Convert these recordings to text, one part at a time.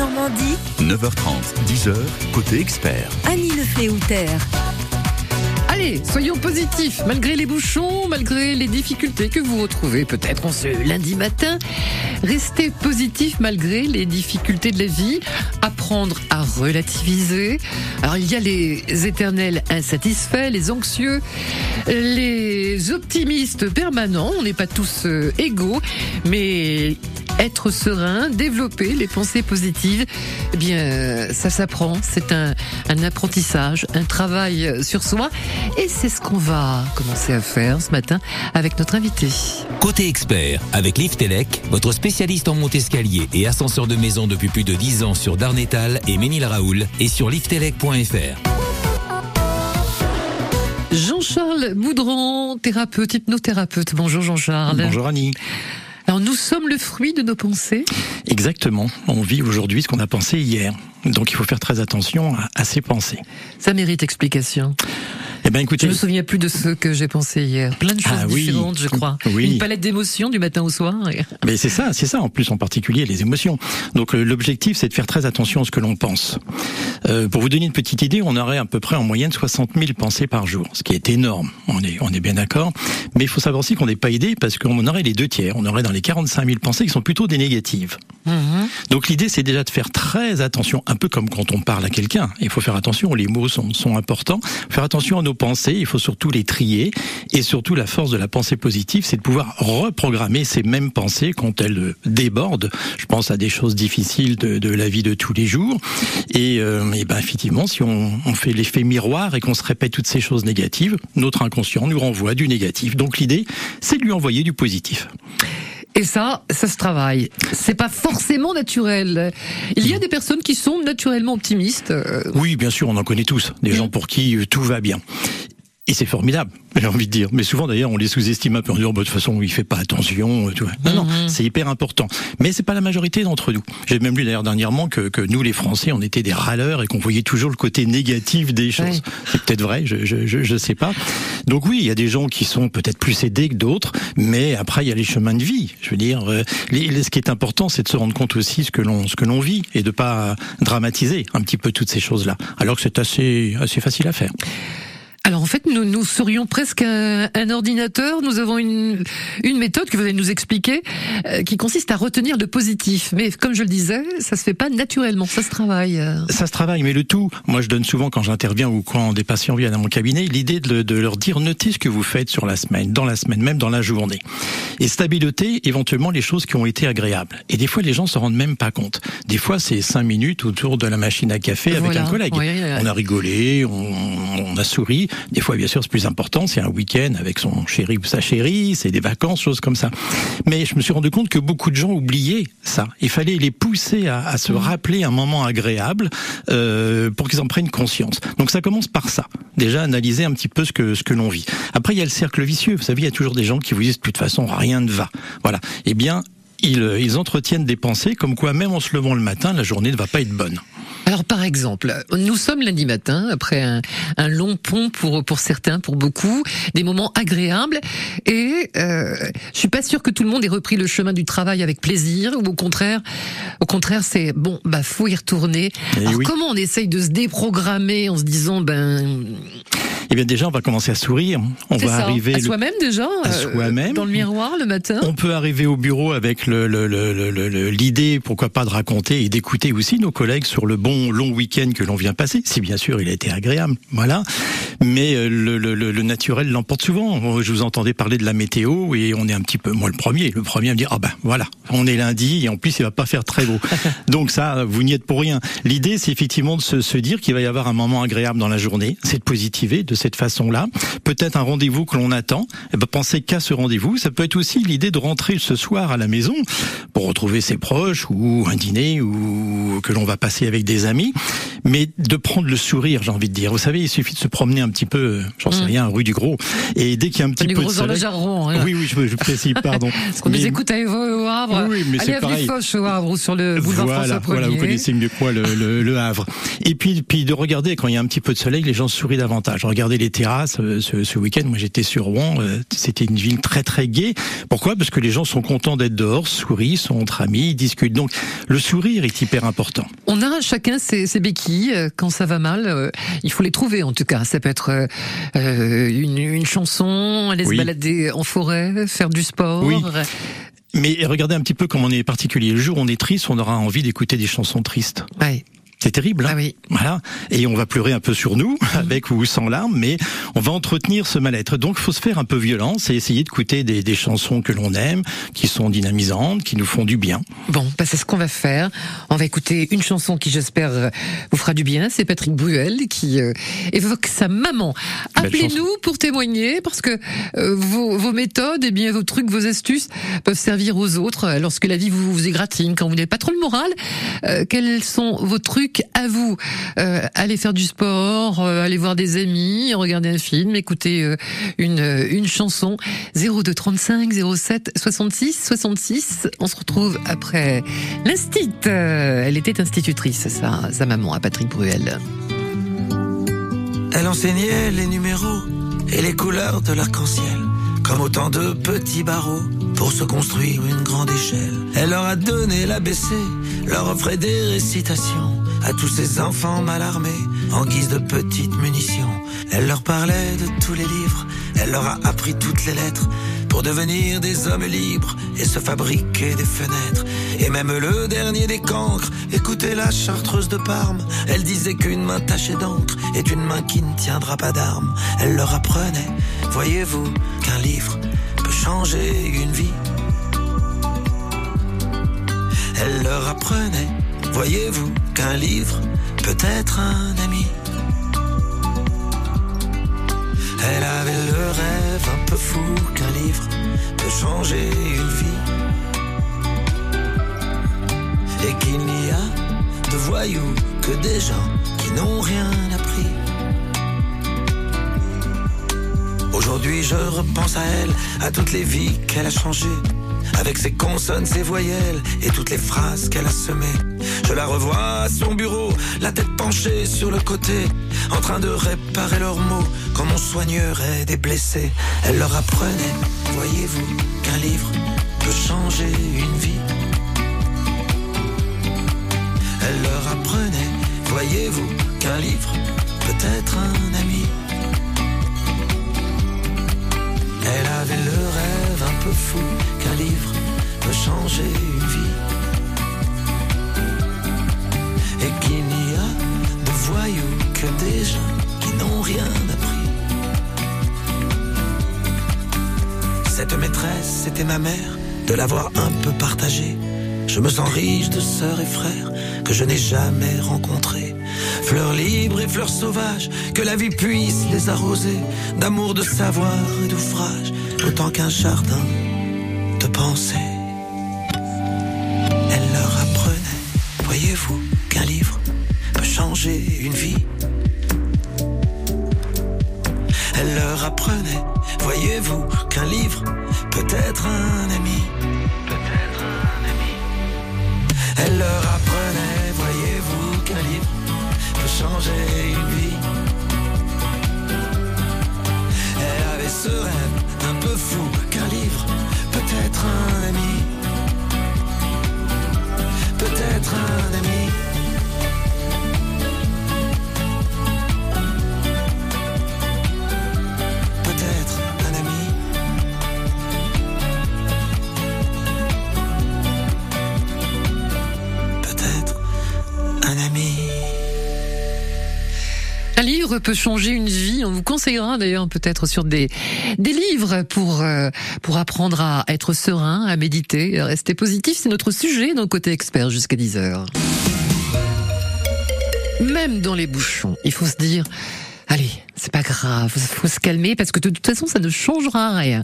Normandie. 9h30, 10h, côté expert. Annie Le Allez, soyons positifs, malgré les bouchons, malgré les difficultés que vous retrouvez peut-être en ce lundi matin. Restez positif malgré les difficultés de la vie, apprendre à relativiser. Alors il y a les éternels insatisfaits, les anxieux, les optimistes permanents, on n'est pas tous euh, égaux, mais être serein, développer les pensées positives, eh bien, ça s'apprend. C'est un, un, apprentissage, un travail sur soi. Et c'est ce qu'on va commencer à faire ce matin avec notre invité. Côté expert, avec Liftelec, votre spécialiste en monte-escalier et ascenseur de maison depuis plus de 10 ans sur Darnétal et Ménil-Raoul et sur liftelec.fr. Jean-Charles Boudron, thérapeute, hypnothérapeute. Bonjour Jean-Charles. Bonjour Annie. Alors nous sommes le fruit de nos pensées Exactement. On vit aujourd'hui ce qu'on a pensé hier. Donc il faut faire très attention à, à ses pensées. Ça mérite explication. Eh ben, écoutez, je me souviens plus de ce que j'ai pensé hier. Plein de choses Ah oui. différentes, je crois. Oui. Une palette d'émotions du matin au soir. Mais c'est ça, c'est ça en plus en particulier les émotions. Donc euh, l'objectif c'est de faire très attention à ce que l'on pense. Euh, pour vous donner une petite idée, on aurait à peu près en moyenne 60 000 pensées par jour, ce qui est énorme. On est on est bien d'accord. Mais il faut savoir aussi qu'on n'est pas aidé parce qu'on aurait les deux tiers. On aurait dans les 45 000 pensées qui sont plutôt des négatives. Mhm. Donc l'idée c'est déjà de faire très attention, un peu comme quand on parle à quelqu'un. Il faut faire attention, les mots sont, importants. Faire attention à nos pensées, il faut surtout les trier. Et surtout la force de la pensée positive, c'est de pouvoir reprogrammer ces mêmes pensées quand elles débordent. Je pense à des choses difficiles de, de la vie de tous les jours. Et, euh, et ben effectivement, si on, on fait l'effet miroir et qu'on se répète toutes ces choses négatives, notre inconscient nous renvoie du négatif. Donc l'idée, c'est de lui envoyer du positif. Et ça, ça se travaille. C'est pas forcément naturel. Il y a des personnes qui sont naturellement optimistes. Oui, bien sûr, on en connaît tous, des gens pour qui euh, tout va bien. Et c'est formidable, j'ai envie de dire. Mais souvent, d'ailleurs, on les sous-estime un peu en disant, bah, de toute façon, il fait pas attention. euh, Tu vois. Non, non, c'est hyper important. Mais c'est pas la majorité d'entre nous. J'ai même lu d'ailleurs dernièrement que, que nous, les Français, on était des râleurs et qu'on voyait toujours le côté négatif des choses. Ouais. C'est peut-être vrai, je, je, je, je sais pas. Donc oui, il y a des gens qui sont peut-être plus aidés que d'autres, mais après, il y a les chemins de vie. Je veux dire, euh, les, les- ce qui est important, c'est de se rendre compte aussi ce que l'on ce que l'on vit et de pas dramatiser un petit peu toutes ces choses-là. Alors que c'est assez assez facile à faire. Alors en fait, nous, nous serions presque un, un ordinateur. Nous avons une, une méthode que vous allez nous expliquer euh, qui consiste à retenir le positif. Mais comme je le disais, ça se fait pas naturellement, ça se travaille. euh. Ça se travaille, mais le tout, moi je donne souvent quand j'interviens ou quand des patients viennent à mon cabinet, l'idée de, de leur dire notez ce que vous faites sur la semaine, dans la semaine, même dans la journée. Et stabilité, éventuellement les choses qui ont été agréables. Et des fois les gens se rendent même pas compte. Des fois c'est cinq minutes autour de la machine à café avec Voilà. un collègue. Oui, oui, oui. On a rigolé, on, on a souri. Des fois bien sûr c'est plus important, c'est un week-end avec son chéri ou sa chérie, c'est des vacances, choses comme ça. Mais je me suis rendu compte que beaucoup de gens oubliaient ça. Il fallait les pousser à, à Mmh. se rappeler un moment agréable euh, pour qu'ils en prennent conscience. Donc ça commence par ça. Déjà analyser un petit peu ce que ce que l'on vit. Après il y a le cercle vicieux. Vous savez, il y a toujours des gens qui vous disent de toute façon rien ne va. Voilà. Eh bien ils, ils entretiennent des pensées comme quoi même en se levant le matin, la journée ne va pas être bonne. Alors par exemple, nous sommes lundi matin, après un, un long pont pour pour certains, pour beaucoup, des moments agréables, et euh, je suis pas sûre que tout le monde ait repris le chemin du travail avec plaisir, ou au contraire, au contraire c'est bon, bah faut y retourner. Eh Alors oui. comment on essaye de se déprogrammer en se disant ben Eh bien déjà on va commencer à sourire. On va ça, arriver à le- soi-même déjà, à euh, soi-même. dans le miroir le matin. On peut arriver au bureau avec le- le- l'idée, pourquoi pas, de raconter et d'écouter aussi nos collègues sur le bon long week-end que l'on vient passer, si bien sûr il a été agréable, voilà. Mais euh, le, naturel l'emporte souvent. Je vous entendais parler de la météo et on est un petit peu, moi le premier, le premier à me dire, ah ben voilà, on est lundi et en plus il va pas faire très beau. Donc ça, vous n'y êtes pour rien. L'idée, c'est effectivement de se, se dire qu'il va y avoir un moment agréable dans la journée, c'est de positiver de cette façon-là. Peut-être un rendez-vous que l'on attend. Eh ben, pensez qu'à ce rendez-vous. Ça peut être aussi l'idée de rentrer ce soir à la maison pour retrouver ses proches ou un dîner ou que l'on va passer avec des amis. Mais de prendre le sourire, j'ai envie de dire. Vous savez, il suffit de se promener un petit peu, j'en sais Mm. rien, rue du Gros, et dès qu'il y a un petit Du peu de gros soleil. horloge à rond, hein. Oui, oui, je, je précise, pardon. Parce qu'on nous Mais- écoute à Evo au Havre. Oui, mais Allez, pareil. Foch au Havre ou sur le boulevard voilà, François voilà, vous connaissez mieux que moi le, le, le Havre. Et puis, puis de regarder quand il y a un petit peu de soleil, les gens sourient davantage. Regardez les terrasses euh, ce, ce week-end. Moi, j'étais sur Rouen. euh, C'était une ville très très gaie. Pourquoi? Parce que les gens sont contents d'être dehors, sourient, sont entre amis, discutent. Donc, le sourire est hyper important. On a chacun ses, ses béquilles. Euh, Quand ça va mal, euh, il faut les trouver en tout cas. Ça peut être euh, une, une chanson, aller Oui. se balader en forêt, faire du sport. Oui. Mais regardez un petit peu comme on est particulier. Le jour où on est triste, on aura envie d'écouter des chansons tristes. Ouais. C'est terrible. Hein Ah oui. Voilà. Et on va pleurer un peu sur nous, avec ou sans larmes, mais on va entretenir ce mal-être. Donc, il faut se faire un peu violence et essayer d'écouter des, des chansons que l'on aime, qui sont dynamisantes, qui nous font du bien. Bon, bah, c'est ce qu'on va faire. On va écouter une chanson qui, j'espère, vous fera du bien. C'est Patrick Bruel qui euh, évoque sa maman. Appelez-nous pour témoigner parce que euh, vos, vos méthodes, et bien vos trucs, vos astuces peuvent servir aux autres euh, lorsque la vie vous, vous égratigne, quand vous n'avez pas trop le moral. Euh, quels sont vos trucs à vous Euh, Allez faire du sport, euh, aller voir des amis, regarder un film, écouter euh, une, une chanson. 02 35 07 66 66. On se retrouve après l'instit. Elle était institutrice, sa, sa maman, à Patrick Bruel. Elle enseignait les numéros et les couleurs de l'arc-en-ciel, comme autant de petits barreaux pour se construire une grande échelle. Elle leur a donné l'ABC, leur offrait des récitations à tous ces enfants mal armés en guise de petites munitions. Elle leur parlait de tous les livres, elle leur a appris toutes les lettres pour devenir des hommes libres et se fabriquer des fenêtres. Et même le dernier des cancres, écoutez la chartreuse de Parme, elle disait qu'une main tachée d'encre est une main qui ne tiendra pas d'armes. Elle leur apprenait, voyez-vous, qu'un livre peut changer une vie. Elle leur apprenait, voyez-vous, qu'un livre peut être un ami? Elle avait le rêve un peu fou qu'un livre peut changer une vie. Et qu'il n'y a de voyous que des gens qui n'ont rien appris. Aujourd'hui je repense à elle, à toutes les vies qu'elle a changées. Avec ses consonnes, ses voyelles et toutes les phrases qu'elle a semées. Je la revois à son bureau, la tête penchée sur le côté, en train de réparer leurs mots comme on soignerait des blessés. Elle leur apprenait, voyez-vous, qu'un livre peut changer une vie. Elle leur apprenait, voyez-vous, qu'un livre peut être un ami. Elle avait le rêve un peu fou qu'un livre peut changer une vie. Et qu'il n'y a de voyous que des gens qui n'ont rien appris. Cette maîtresse, c'était ma mère, de l'avoir un peu partagée. Je me sens riche de sœurs et frères que je n'ai jamais rencontrés. Fleurs libres et fleurs sauvages, que la vie puisse les arroser d'amour, de savoir et d'ouvrage, autant qu'un jardin de pensée. Elle leur apprenait, voyez-vous, qu'un livre peut changer une vie. Elle leur apprenait, voyez-vous, qu'un livre peut être un ami. Peut-être un ami. Elle leur apprenait, voyez-vous, qu'un livre peut changer une vie. Elle avait ce rêve un peu fou qu'un livre peut être un ami. Peut-être un ami. Peut changer une vie. On vous conseillera d'ailleurs peut-être sur des, des livres pour, euh, pour apprendre à être serein, à méditer, à rester positif. C'est notre sujet dans côté expert jusqu'à 10h. Même dans les bouchons, il faut se dire, Allez, c'est pas grave, faut se calmer parce que de toute façon, ça ne changera rien.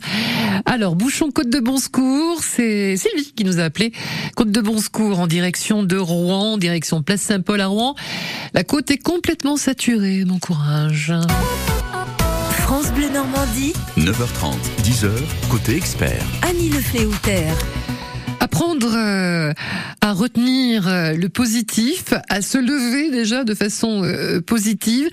Alors, Bouchon Côte de Bon Secours, c'est Sylvie qui nous a appelé. Côte de Bon Secours en direction de Rouen, direction Place Saint-Paul à Rouen. La côte est complètement saturée, bon courage. France Bleu Normandie, 9h30, 10h, côté expert. Annie Le Fléoutère. Apprendre euh, à retenir euh, le positif, à se lever déjà de façon euh, positive,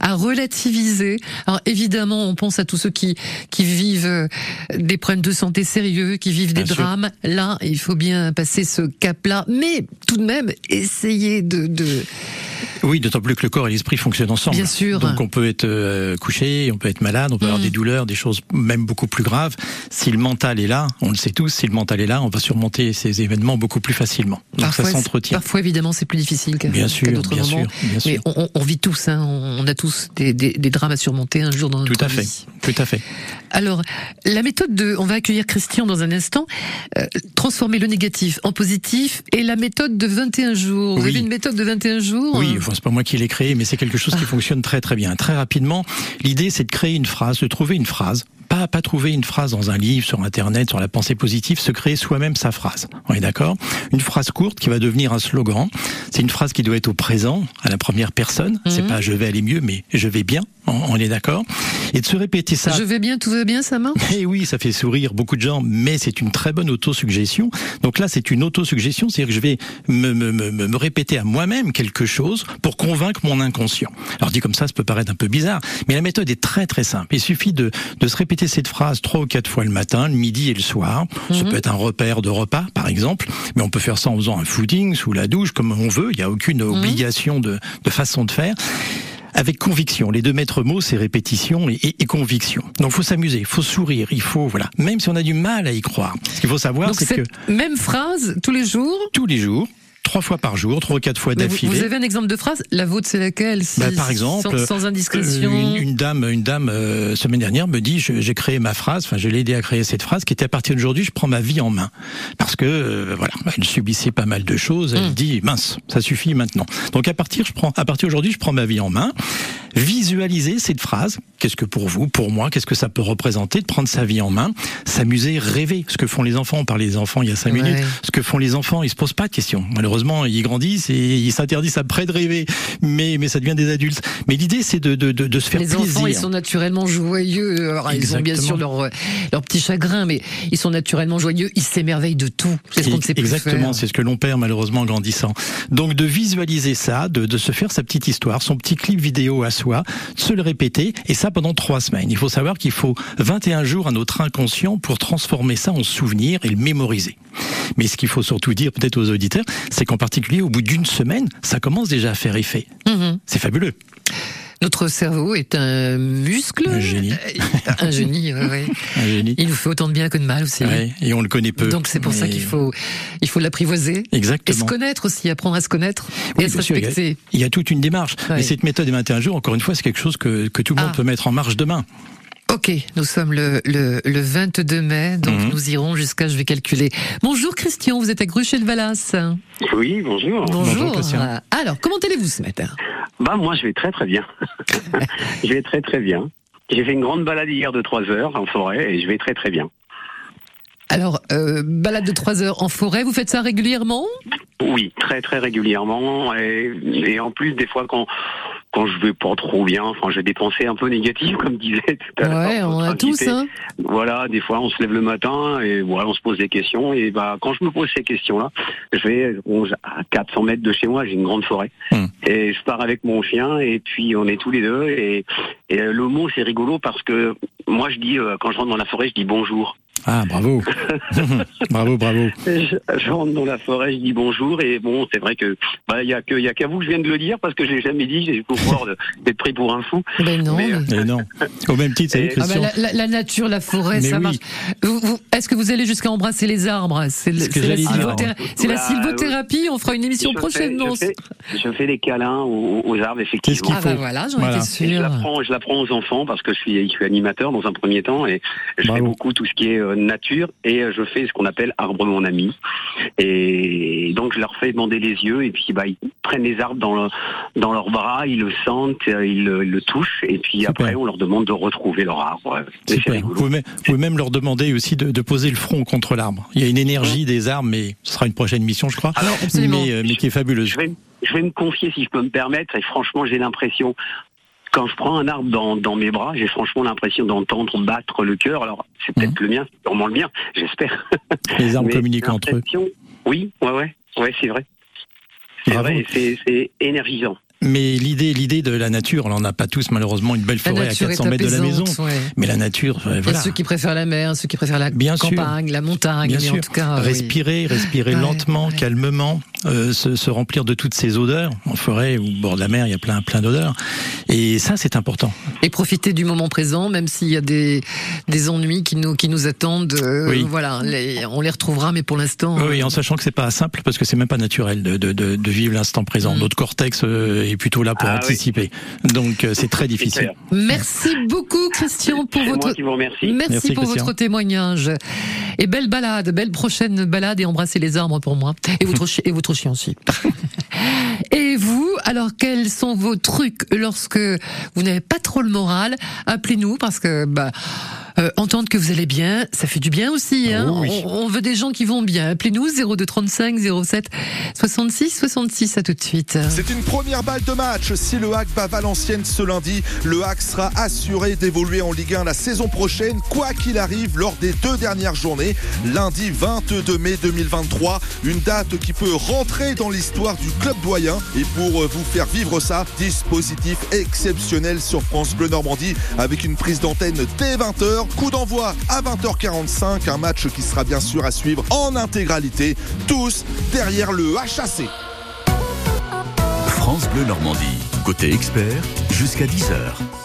à relativiser. Alors évidemment, on pense à tous ceux qui qui vivent des problèmes de santé sérieux, qui vivent des Bien sûr. drames. Là, il faut bien passer ce cap-là, mais tout de même essayer de, de Oui, d'autant plus que le corps et l'esprit fonctionnent ensemble. Bien sûr. Donc on peut être euh, couché, on peut être malade, on peut avoir Mm. des douleurs, des choses même beaucoup plus graves. Si le mental est là, on le sait tous, si le mental est là, on va surmonter ces événements beaucoup plus facilement. Donc ça c'est- s'entretient. Parfois, évidemment, c'est plus difficile qu'à Bien sûr, d'autres bien moments. sûr, bien sûr. Mais on, vit tous, hein, on, a tous des, des, des drames à surmonter un jour dans notre Tout à fait, vie. tout à fait. Alors, la méthode de, on va accueillir Christian dans un instant, euh, transformer le négatif en positif et la méthode de 21 jours. Vous Oui. avez une méthode de 21 jours Oui, enfin, c'est pas moi qui l'ai créé, mais c'est quelque chose qui fonctionne très très bien. Très rapidement, l'idée c'est de créer une phrase, de trouver une phrase. Pas, pas trouver une phrase dans un livre, sur internet, sur la pensée positive, se créer soi-même sa phrase. On est d'accord? Une phrase courte qui va devenir un slogan. C'est une phrase qui doit être au présent, à la première personne. C'est Mhm. pas je vais aller mieux, mais je vais bien. On, on est d'accord? Et de se répéter ça Je vais bien, tout va bien, ça marche? Et oui, ça fait sourire beaucoup de gens, mais c'est une très bonne autosuggestion. Donc là, c'est une autosuggestion, c'est-à-dire que je vais me, me, me, me répéter à moi-même quelque chose pour convaincre mon inconscient. Alors dit comme ça, ça peut paraître un peu bizarre, mais la méthode est très très simple. Il suffit de, de se répéter cette phrase trois ou quatre fois le matin, le midi et le soir. Ça Mhm. peut être un repère de repas, par exemple, mais on peut faire ça en faisant un footing, sous la douche, comme on veut. Il n'y a aucune obligation de, de façon de faire avec conviction. Les deux maîtres mots, c'est répétition et, et- et conviction. Donc, faut s'amuser, faut sourire, il faut voilà. Même si on a du mal à y croire, ce qu'il faut savoir, c'est que même phrase tous les jours? Tous les jours, trois fois par jour, trois ou quatre fois vous, d'affilée. vous avez un exemple de phrase La vôtre, c'est laquelle si- Bah, par exemple, sans, sans indiscrétion. Euh, Une, une dame, une dame euh, semaine dernière me dit, j'ai créé ma phrase, enfin je l'ai aidé à créer cette phrase, qui était à partir d'aujourd'hui, je prends ma vie en main, parce que euh, voilà, elle subissait pas mal de choses. Elle Mm. dit mince, ça suffit maintenant. Donc à partir, je prends, à partir d'aujourd'hui, je prends ma vie en main. Visualiser cette phrase. Qu'est-ce que pour vous, pour moi, qu'est-ce que ça peut représenter de prendre sa vie en main, s'amuser, rêver? Ce que font les enfants, on parlait des enfants il y a cinq Ouais. minutes. Ce que font les enfants, ils se posent pas de questions. Malheureusement, ils grandissent et ils s'interdisent après de rêver, mais mais ça devient des adultes. Mais l'idée, c'est de, de, de, de se faire Les plaisir. enfants, ils sont naturellement joyeux. Alors, ils ont bien sûr leur, leur petit chagrin, mais ils sont naturellement joyeux. Ils s'émerveillent de tout. C'est ce qu'on ne sait plus Exactement, c'est ce que l'on perd malheureusement en grandissant. Donc de visualiser ça, de, de se faire sa petite histoire, son petit clip vidéo à soi, de se le répéter, et ça pendant trois semaines. Il faut savoir qu'il faut 21 jours à notre inconscient pour transformer ça en souvenir et le mémoriser. Mais ce qu'il faut surtout dire peut-être aux auditeurs, c'est qu'en particulier au bout d'une semaine, ça commence déjà à faire effet. Mhm. C'est fabuleux. Notre cerveau est un muscle. Un génie. Euh, Un génie, ouais, ouais. Un génie. Il nous fait autant de bien que de mal aussi. Ouais, et on le connaît peu. Donc c'est pour ça qu'il faut, il faut l'apprivoiser. Et se Exactement. connaître aussi, apprendre à se connaître Oui, et à se bien sûr, il y a- respecter. Il y a toute une démarche. Ouais. Mais cette méthode des 21 jours, encore une fois, c'est quelque chose que, que tout le monde Ah. peut mettre en marche demain. Ok, nous sommes le, le, le 22 mai, donc Mhm. nous irons jusqu'à, je vais calculer. Bonjour Christian, vous êtes à Gruchet-de-Valas. Oui, bonjour. Bonjour, Christian. Euh, Alors, comment allez-vous ce matin? Bah moi je vais très très bien. je vais très très bien. J'ai fait une grande balade hier de 3 heures en forêt et je vais très très bien. Alors, euh, balade de 3 heures en forêt, vous faites ça régulièrement? Oui, très très régulièrement et, et en plus des fois quand quand je vais pas trop bien, enfin j'ai des pensées un peu négatives comme disait tout à l'heure. Ouais, on a tous, hein. Voilà, des fois on se lève le matin et voilà, on se pose des questions et bah quand je me pose ces questions-là, je vais bon, à 400 mètres de chez moi, j'ai une grande forêt Hmm. et je pars avec mon chien et puis on est tous les deux et, et le mot c'est rigolo parce que moi je dis euh, quand je rentre dans la forêt, je dis bonjour. Ah, bravo. bravo, bravo. Je, je rentre dans la forêt, je dis bonjour et bon, c'est vrai que bah il y a que il y a qu'à vous que je viens de le dire parce que je l'ai jamais dit, j'ai de- d'être pris pour un fou. Ben non. Mais, non. Au même titre, ça y est, Et- Ah Christian. la, la- la nature, la forêt, Mais ça oui. marche. Est-ce que vous allez jusqu'à embrasser les arbres? C'est c'est la, c'est Bah, sylvothérapie, on fera une émission Je prochainement. Fais, je, fais, je fais des câlins aux, aux arbres effectivement. Ah ben voilà, j'en Voilà. étais Et je l'apprends, je l'apprends aux enfants parce que je suis, je suis animateur dans un premier temps et je Bravo. fais beaucoup tout ce qui est euh, nature et euh, je fais ce qu'on appelle arbre mon ami. Et donc je leur fais demander les yeux et puis bah ils prennent les arbres dans, le- dans leurs bras, ils le sentent, euh, ils le, ils le touchent et puis Super. après on leur demande de retrouver leur arbre. Vous pouvez, même, vous pouvez même leur demander aussi de, de poser le front contre l'arbre. Il y a une énergie des arbres, mais ce sera une prochaine mission, je crois, Alors, mais, euh, mais qui est fabuleuse. Je vais, je vais me confier si je peux me permettre et franchement j'ai l'impression quand je prends un arbre dans, dans mes bras, j'ai franchement l'impression d'entendre battre le cœur. Alors c'est peut-être le mien, c'est sûrement le mien, j'espère. Les arbres communiquent entre eux. Oui, ouais, ouais, ouais, c'est vrai. C'est vrai, c'est c'est énergisant. Mais l'idée, l'idée de la nature, on n'en a pas tous malheureusement une belle forêt à nature 400 est mètres de la maison. ouais. Mais la nature, euh, Il y a voilà. ceux qui préfèrent la mer, ceux qui préfèrent la Bien sûr. campagne, la montagne, Bien mais en tout cas, oui. respirer, respirer Ouais, lentement, ouais. calmement, euh, se, se remplir de toutes ces odeurs. En forêt ou au bord de la mer, il y a plein, plein d'odeurs. Et ça, c'est important. et profiter du moment présent, même s'il y a des, des ennuis qui nous, qui nous attendent. euh, Oui. Voilà, les- on les retrouvera, mais pour l'instant. Oui, en sachant que c'est pas simple parce que c'est même pas naturel de, de, de, de vivre l'instant présent. Mm. Notre cortex euh, est plutôt là pour Ah oui. anticiper. Donc euh, c'est très difficile. Merci beaucoup, Christian, pour votre. moi qui vous remercie. Merci, Merci, pour Christian. votre témoignage. Et belle balade, belle prochaine balade et embrassez les arbres pour moi. Et votre, chi- et votre chien aussi. et vous, alors quels sont vos trucs lorsque vous n'avez pas trop le moral? Appelez-nous parce que bah, euh, entendre que vous allez bien, ça fait du bien aussi. Hein Oh oui. on, on veut des gens qui vont bien. Appelez-nous 0235 07 66 66. À tout de suite. C'est une première balle de match. Si le HAC bat Valenciennes ce lundi, le HAC sera assuré d'évoluer en Ligue 1 la saison prochaine, quoi qu'il arrive lors des deux dernières journées. Lundi 22 mai 2023, une date qui peut rentrer dans l'histoire du club doyen. Et pour euh, vous faire vivre ça, dispositif exceptionnel sur France Bleu Normandie avec une prise d'antenne dès 20h. Coup d'envoi à 20h45, un match qui sera bien sûr à suivre en intégralité, tous derrière le HAC. France Bleu Normandie. Côté expert, jusqu'à 10h.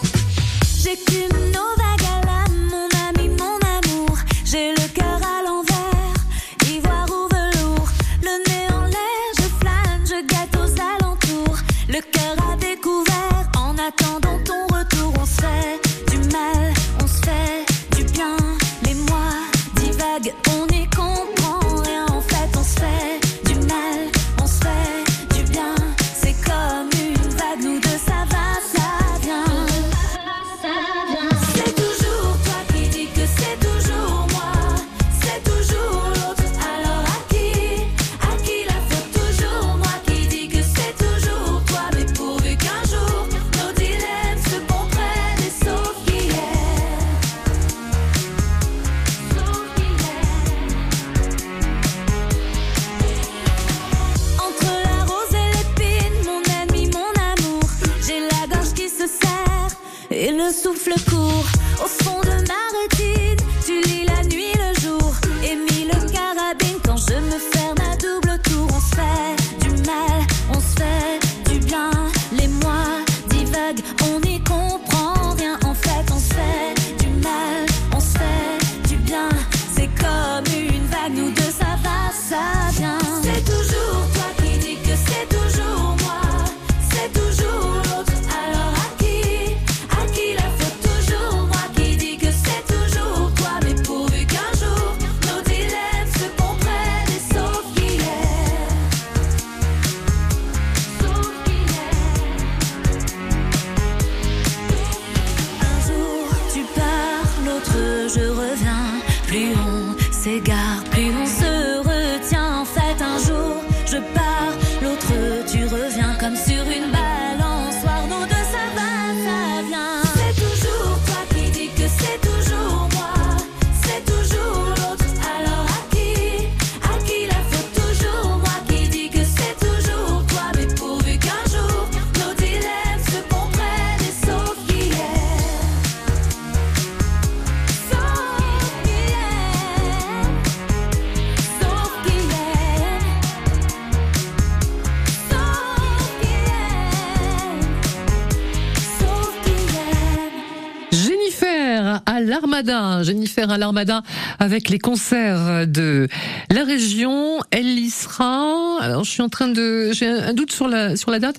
l'Armada. Jennifer à l'Armada avec les concerts de la région. Elle y sera. Alors, je suis en train de, j'ai un doute sur la sur la date.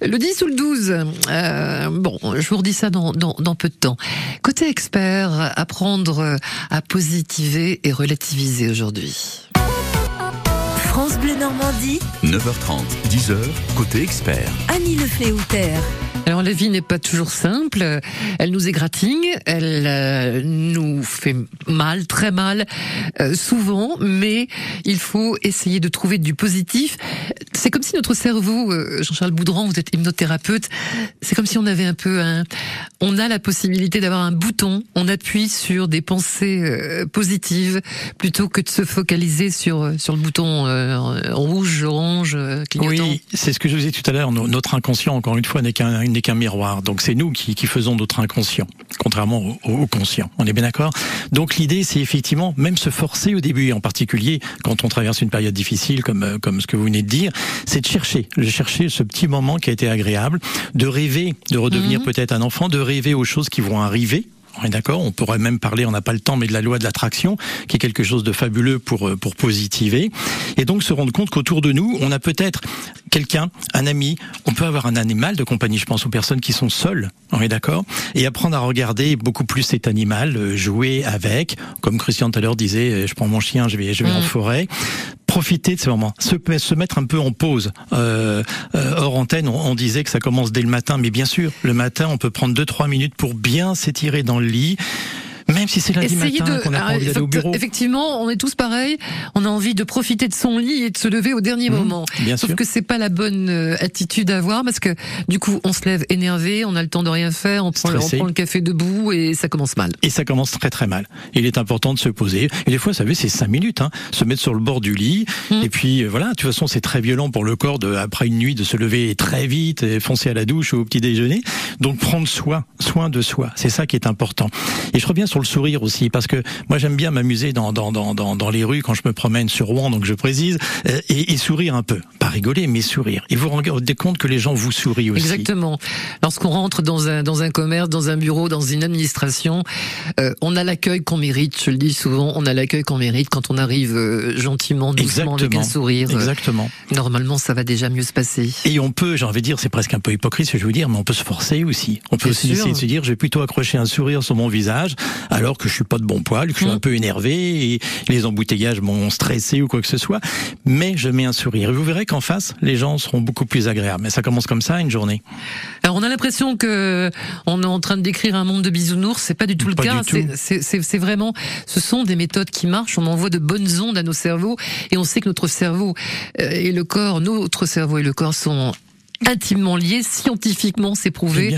Le 10 ou le 12. Euh, bon, je vous redis ça dans, dans, dans peu de temps. Côté expert, apprendre à positiver et relativiser aujourd'hui. France Bleu Normandie, 9h30, 10h, côté expert. Annie Le Fléoutère. Alors la vie n'est pas toujours simple, elle nous égratigne, elle euh, nous fait mal, très mal, euh, souvent, mais il faut essayer de trouver du positif. C'est comme si notre cerveau, euh, Jean-Charles Boudran, vous êtes hypnothérapeute, c'est comme si on avait un peu un... On a la possibilité d'avoir un bouton, on appuie sur des pensées euh, positives plutôt que de se focaliser sur, sur le bouton euh, rouge, orange, euh, clignotant. Oui, c'est ce que je vous disais tout à l'heure. no- Notre inconscient, encore une fois, n'est qu'un n'est qu'un miroir. Donc c'est nous qui, qui faisons notre inconscient, contrairement au, au conscient. On est bien d'accord? Donc l'idée, c'est effectivement même se forcer au début, et en particulier quand on traverse une période difficile, comme euh, comme ce que vous venez de dire, c'est de chercher, de chercher ce petit moment qui a été agréable, de rêver, de redevenir Mhm. peut-être un enfant, de rêver aux choses qui vont arriver. On est d'accord On pourrait même parler, on n'a pas le temps, mais de la loi de l'attraction, qui est quelque chose de fabuleux pour euh, pour positiver. Et donc se rendre compte qu'autour de nous, on a peut-être quelqu'un, un ami, on peut avoir un animal de compagnie, je pense aux personnes qui sont seules, on est d'accord Et apprendre à regarder beaucoup plus cet animal, euh, jouer avec, comme Christian tout à l'heure disait, euh, je prends mon chien, je vais, je vais en Mm. forêt. Profiter de ce moment, se, mettre un peu en pause. Euh, euh, hors antenne, on, on disait que ça commence dès le matin, mais bien sûr, le matin, on peut prendre 2-3 minutes pour bien s'étirer dans le lit, même si c'est lundi Essayez matin de. qu'on n'a pas Ah, envie d'aller au faut- bureau. Effectivement, on est tous pareils. On a envie de profiter de son lit et de se lever au dernier Mhm, moment. bien Sauf sûr. que c'est pas la bonne euh, attitude à avoir parce que du coup, on se lève énervé, on a le temps de rien faire, on prend, le- on prend le café debout et ça commence mal. Et ça commence très très mal. Il est important de se poser. Et des fois, vous savez, c'est cinq minutes. Hein, se mettre sur le bord du lit. Mm. Et puis euh, voilà, de toute façon, c'est très violent pour le corps de, après une nuit de se lever très vite, et foncer à la douche ou au petit déjeuner. Donc prendre soin, soin de soi, c'est ça qui est important. Et je reviens sur le sourire aussi, parce que moi j'aime bien m'amuser dans, dans, dans, dans, dans les rues quand je me promène sur Rouen, donc je précise, euh, et, et sourire un peu. Pas rigoler, mais sourire. Et vous vous rendez compte que les gens vous sourient aussi. Exactement. Lorsqu'on rentre dans un dans un commerce, dans un bureau, dans une administration, euh, on a l'accueil qu'on mérite. Je le dis souvent, on a l'accueil qu'on mérite quand on arrive euh, gentiment, doucement, avec un Exactement. sourire. euh, Exactement. Normalement, ça va déjà mieux se passer. Et on peut, j'ai envie de dire, c'est presque un peu hypocrite ce que je veux dire, mais on peut se forcer aussi. On peut Bien aussi sûr. essayer de se dire, je vais plutôt accrocher un sourire sur mon visage, alors que je suis pas de bon poil, que je suis un peu énervé, et les embouteillages m'ont stressé ou quoi que ce soit, mais je mets un sourire. Et vous verrez qu'en face, les gens seront beaucoup plus agréables. Mais ça commence comme ça, une journée. Alors on a l'impression que on est en train de décrire un monde de bisounours, c'est pas du tout le cas. C'est- vraiment, ce sont des méthodes qui marchent. On envoie de bonnes ondes à nos cerveaux et on sait que notre cerveau euh, et le corps, notre cerveau et le corps sont intimement liés, scientifiquement c'est prouvé.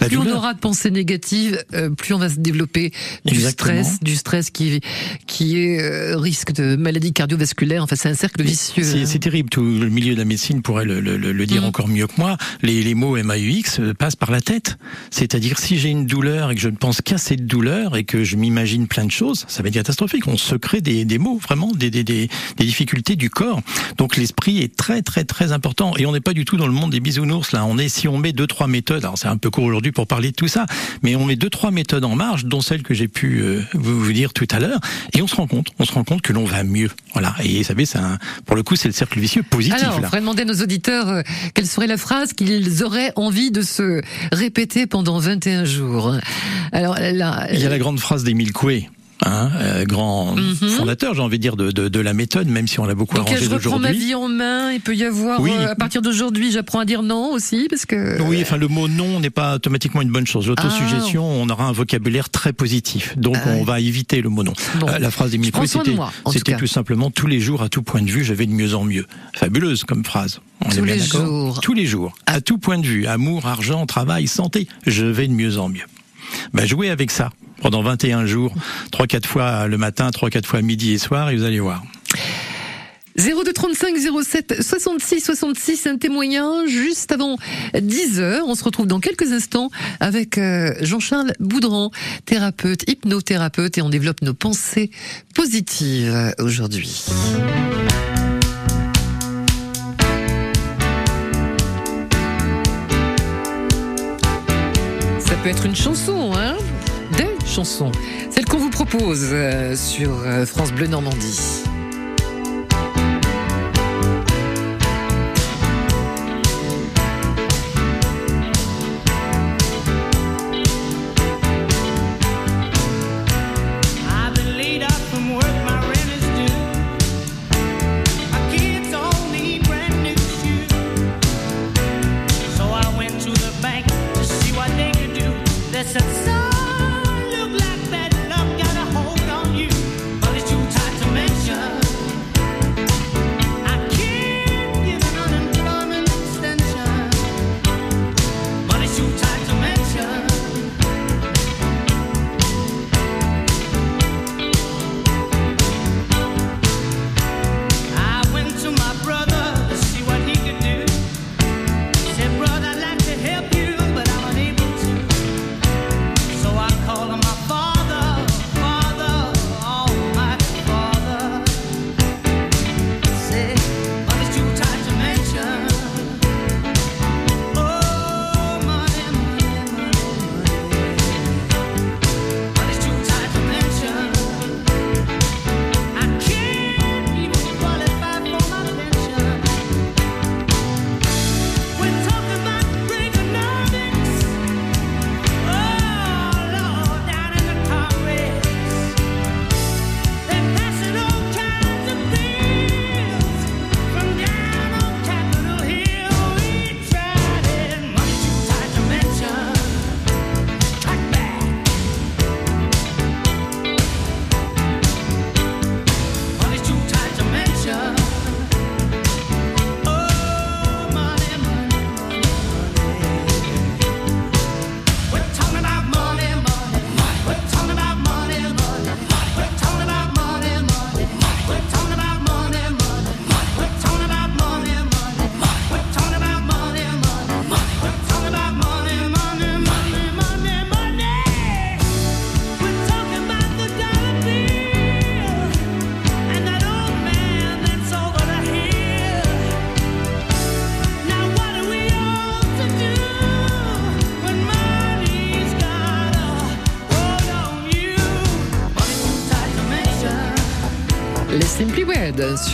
La Plus on aura de pensées négatives, euh, plus on va se développer du stress, du stress qui qui est euh, risque de maladie cardiovasculaire. Enfin, c'est un cercle vicieux. C'est hein. c'est terrible, tout le milieu de la médecine pourrait le, le- le- dire Mhm. encore mieux que moi. Les, les mots MAUX euh, passent par la tête. C'est-à-dire, si j'ai une douleur et que je ne pense qu'à cette douleur et que je m'imagine plein de choses, ça va être catastrophique. On se crée des, des mots, vraiment, des, des, des, des difficultés du corps. Donc l'esprit est très, très, très important. Et on n'est pas du tout dans le monde des bisounours, là. On est, si on met deux, trois méthodes, alors c'est un peu court aujourd'hui pour parler de tout ça, mais on met deux, trois méthodes en marge, dont celle que j'ai pu euh, vous, vous dire tout à l'heure, et on se rend compte, on se rend compte que l'on va mieux. Voilà. Et vous savez, un, pour le coup, c'est le cercle vicieux positif, Alors, on là. demander à nos auditeurs euh, quelle serait la phrase qu'ils auraient envie de se répéter pendant 21 jours. Alors là, Il y a la grande phrase d'Émile Coué. Hein, euh, grand Mhm. fondateur, j'ai envie de dire, de, de, de la méthode, même si on l'a beaucoup donc arrangé je reprends ma vie en main. Il peut y avoir Oui. euh, à partir d'aujourd'hui, j'apprends à dire non aussi parce que Oui, enfin le mot non n'est pas automatiquement une bonne chose. L'autosuggestion, on aura un vocabulaire très positif, donc Ah on va éviter le mot non. Bon. Euh, la phrase d'Émile Je prends Coué, soin de c'était tout c'était tout simplement tous les jours, à tout point de vue, je vais de mieux en mieux. Fabuleuse comme phrase. On Tous est bien les jours. Tous les jours, à tout point de vue, amour, argent, travail, santé, je vais de mieux en mieux. Bah, jouez avec ça pendant 21 jours, 3-4 fois le matin, 3-4 fois midi et soir, et vous allez voir. 02 35 07 66 66, un témoignage juste avant 10 heures. On se retrouve dans quelques instants avec euh, Jean-Charles Boudran, thérapeute, hypnothérapeute, et on développe nos pensées positives euh, aujourd'hui. Ça peut être une chanson, hein? Chanson, celle qu'on vous propose euh, sur euh, France Bleu Normandie.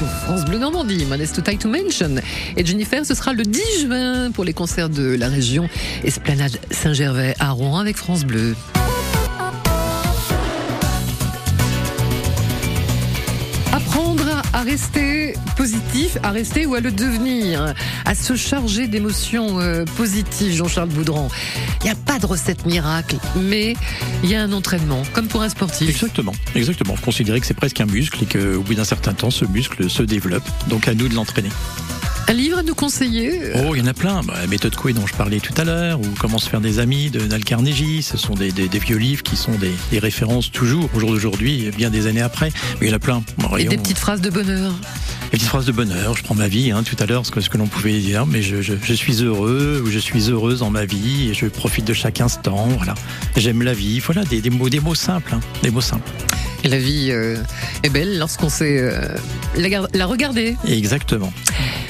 France Bleu Normandie, Modest to Tight to Mention. Et Jennifer, ce sera le 10 juin pour les concerts de la région Esplanade Saint-Gervais à Rouen avec France Bleu. À rester positif, à rester ou à le devenir, à se charger d'émotions euh, positives, Jean-Charles Boudran. Il n'y a pas de recette miracle, mais il y a un entraînement, comme pour un sportif. Exactement, exactement. Considérer que c'est presque un muscle et qu'au bout d'un certain temps, ce muscle se développe. Donc à nous de l'entraîner. Un livre à nous conseiller Oh, il y en a plein. Bah, la méthode Coué dont je parlais tout à l'heure, ou Comment se faire des amis de Dal Carnegie. Ce sont des, des- des vieux livres qui sont des, des références toujours au jour d'aujourd'hui, bien des années après. Mais il y en a plein. Bon, et des petites phrases de bonheur. des petites phrases de bonheur. Je prends ma vie, hein, tout à l'heure, ce que, ce que l'on pouvait dire, mais je, je, je suis heureux ou je suis heureuse dans ma vie et je profite de chaque instant. Voilà, j'aime la vie. Voilà, des, des mots, des mots simples, hein, des mots simples. Et la vie euh, est belle lorsqu'on sait euh, la regarder. Exactement.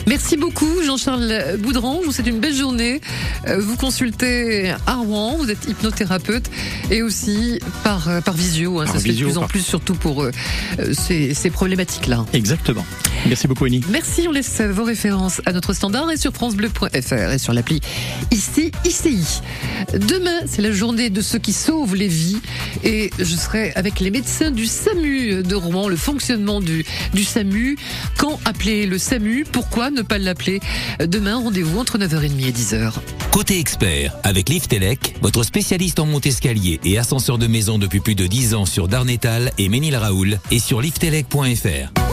Merci beaucoup Jean-Charles Boudran. Je vous souhaite une belle journée. Euh, Vous consultez à Rouen, vous êtes hypnothérapeute et aussi par, euh, par visio. hein. Par Ça se fait de visio, plus en plus, surtout pour euh, ces, ces problématiques-là. Exactement. Merci beaucoup, Annie. Merci, on laisse vos références à notre standard et sur francebleu.fr et sur l'appli ici ICI. Demain, c'est la journée de ceux qui sauvent les vies et je serai avec les médecins du SAMU de Rouen, le fonctionnement du, du SAMU. Quand appeler le SAMU? Pourquoi? Ne pas l'appeler Demain, rendez-vous entre 9h30 et 10h. Côté expert, avec Liftelec, votre spécialiste en monte-escalier et ascenseur de maison depuis plus de 10 ans sur Darnétal et Ménil-Raoul et sur liftelec.fr.